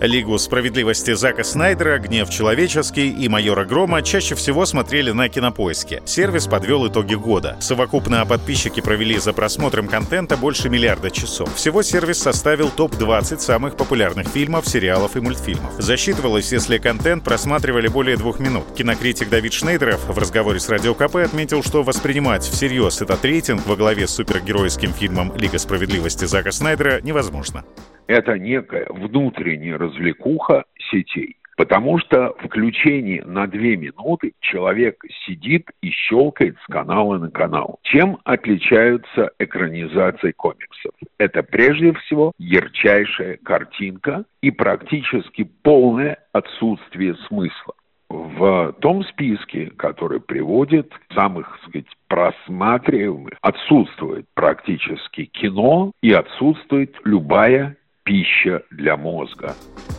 Лигу справедливости Зака Снайдера, Гнев человеческий и Майора Грома чаще всего смотрели на кинопоиске. Сервис подвел итоги года. Совокупно подписчики провели за просмотром контента больше миллиарда часов. Всего сервис составил топ-20 самых популярных фильмов, сериалов и мультфильмов. Засчитывалось, если контент просматривали более двух минут. Кинокритик Давид Шнейдеров в разговоре с Радио КП отметил, что воспринимать всерьез этот рейтинг во главе с супергеройским фильмом «Лига справедливости» Зака Снайдера невозможно это некая внутренняя развлекуха сетей. Потому что в включении на две минуты человек сидит и щелкает с канала на канал. Чем отличаются экранизации комиксов? Это прежде всего ярчайшая картинка и практически полное отсутствие смысла. В том списке, который приводит самых, так сказать, просматриваемых, отсутствует практически кино и отсутствует любая пища для мозга.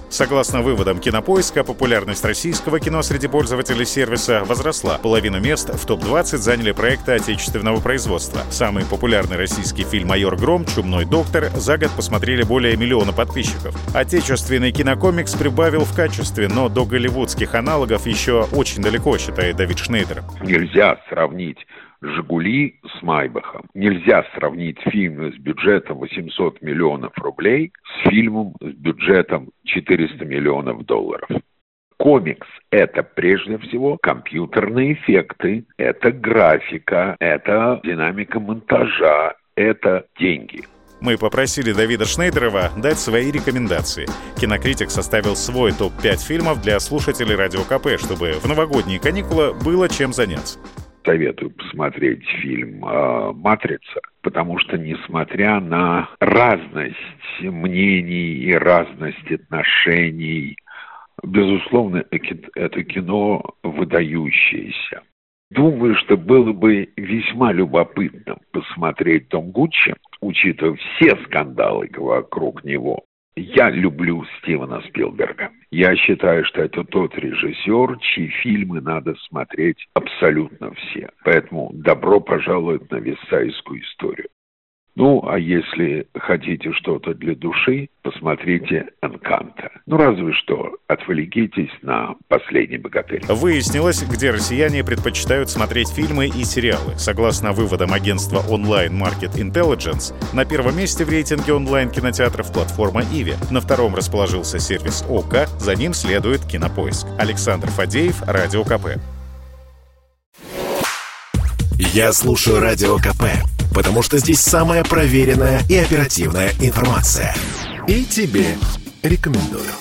Согласно выводам Кинопоиска, популярность российского кино среди пользователей сервиса возросла. Половину мест в топ-20 заняли проекты отечественного производства. Самый популярный российский фильм «Майор Гром», «Чумной доктор» за год посмотрели более миллиона подписчиков. Отечественный кинокомикс прибавил в качестве, но до голливудских аналогов еще очень далеко, считает Давид Шнейдер. Нельзя сравнить «Жигули» с «Майбахом». Нельзя сравнить фильм с бюджетом 800 миллионов рублей с фильмом с бюджетом 400 миллионов долларов. Комикс — это прежде всего компьютерные эффекты, это графика, это динамика монтажа, это деньги. Мы попросили Давида Шнейдерова дать свои рекомендации. Кинокритик составил свой топ-5 фильмов для слушателей Радио КП, чтобы в новогодние каникулы было чем заняться советую посмотреть фильм э, «Матрица», потому что, несмотря на разность мнений и разность отношений, безусловно, это кино выдающееся. Думаю, что было бы весьма любопытно посмотреть «Дом Гуччи», учитывая все скандалы вокруг него. Я люблю Стивена Спилберга. Я считаю, что это тот режиссер, чьи фильмы надо смотреть абсолютно все. Поэтому добро пожаловать на Висайскую историю. Ну, а если хотите что-то для души, посмотрите «Энканта». Ну, разве что отвлекитесь на «Последний богатырь». Выяснилось, где россияне предпочитают смотреть фильмы и сериалы. Согласно выводам агентства Online Market Intelligence, на первом месте в рейтинге онлайн-кинотеатров платформа «Иви». На втором расположился сервис ОКА, за ним следует «Кинопоиск». Александр Фадеев, Радио КП. Я слушаю Радио КП потому что здесь самая проверенная и оперативная информация. И тебе рекомендую.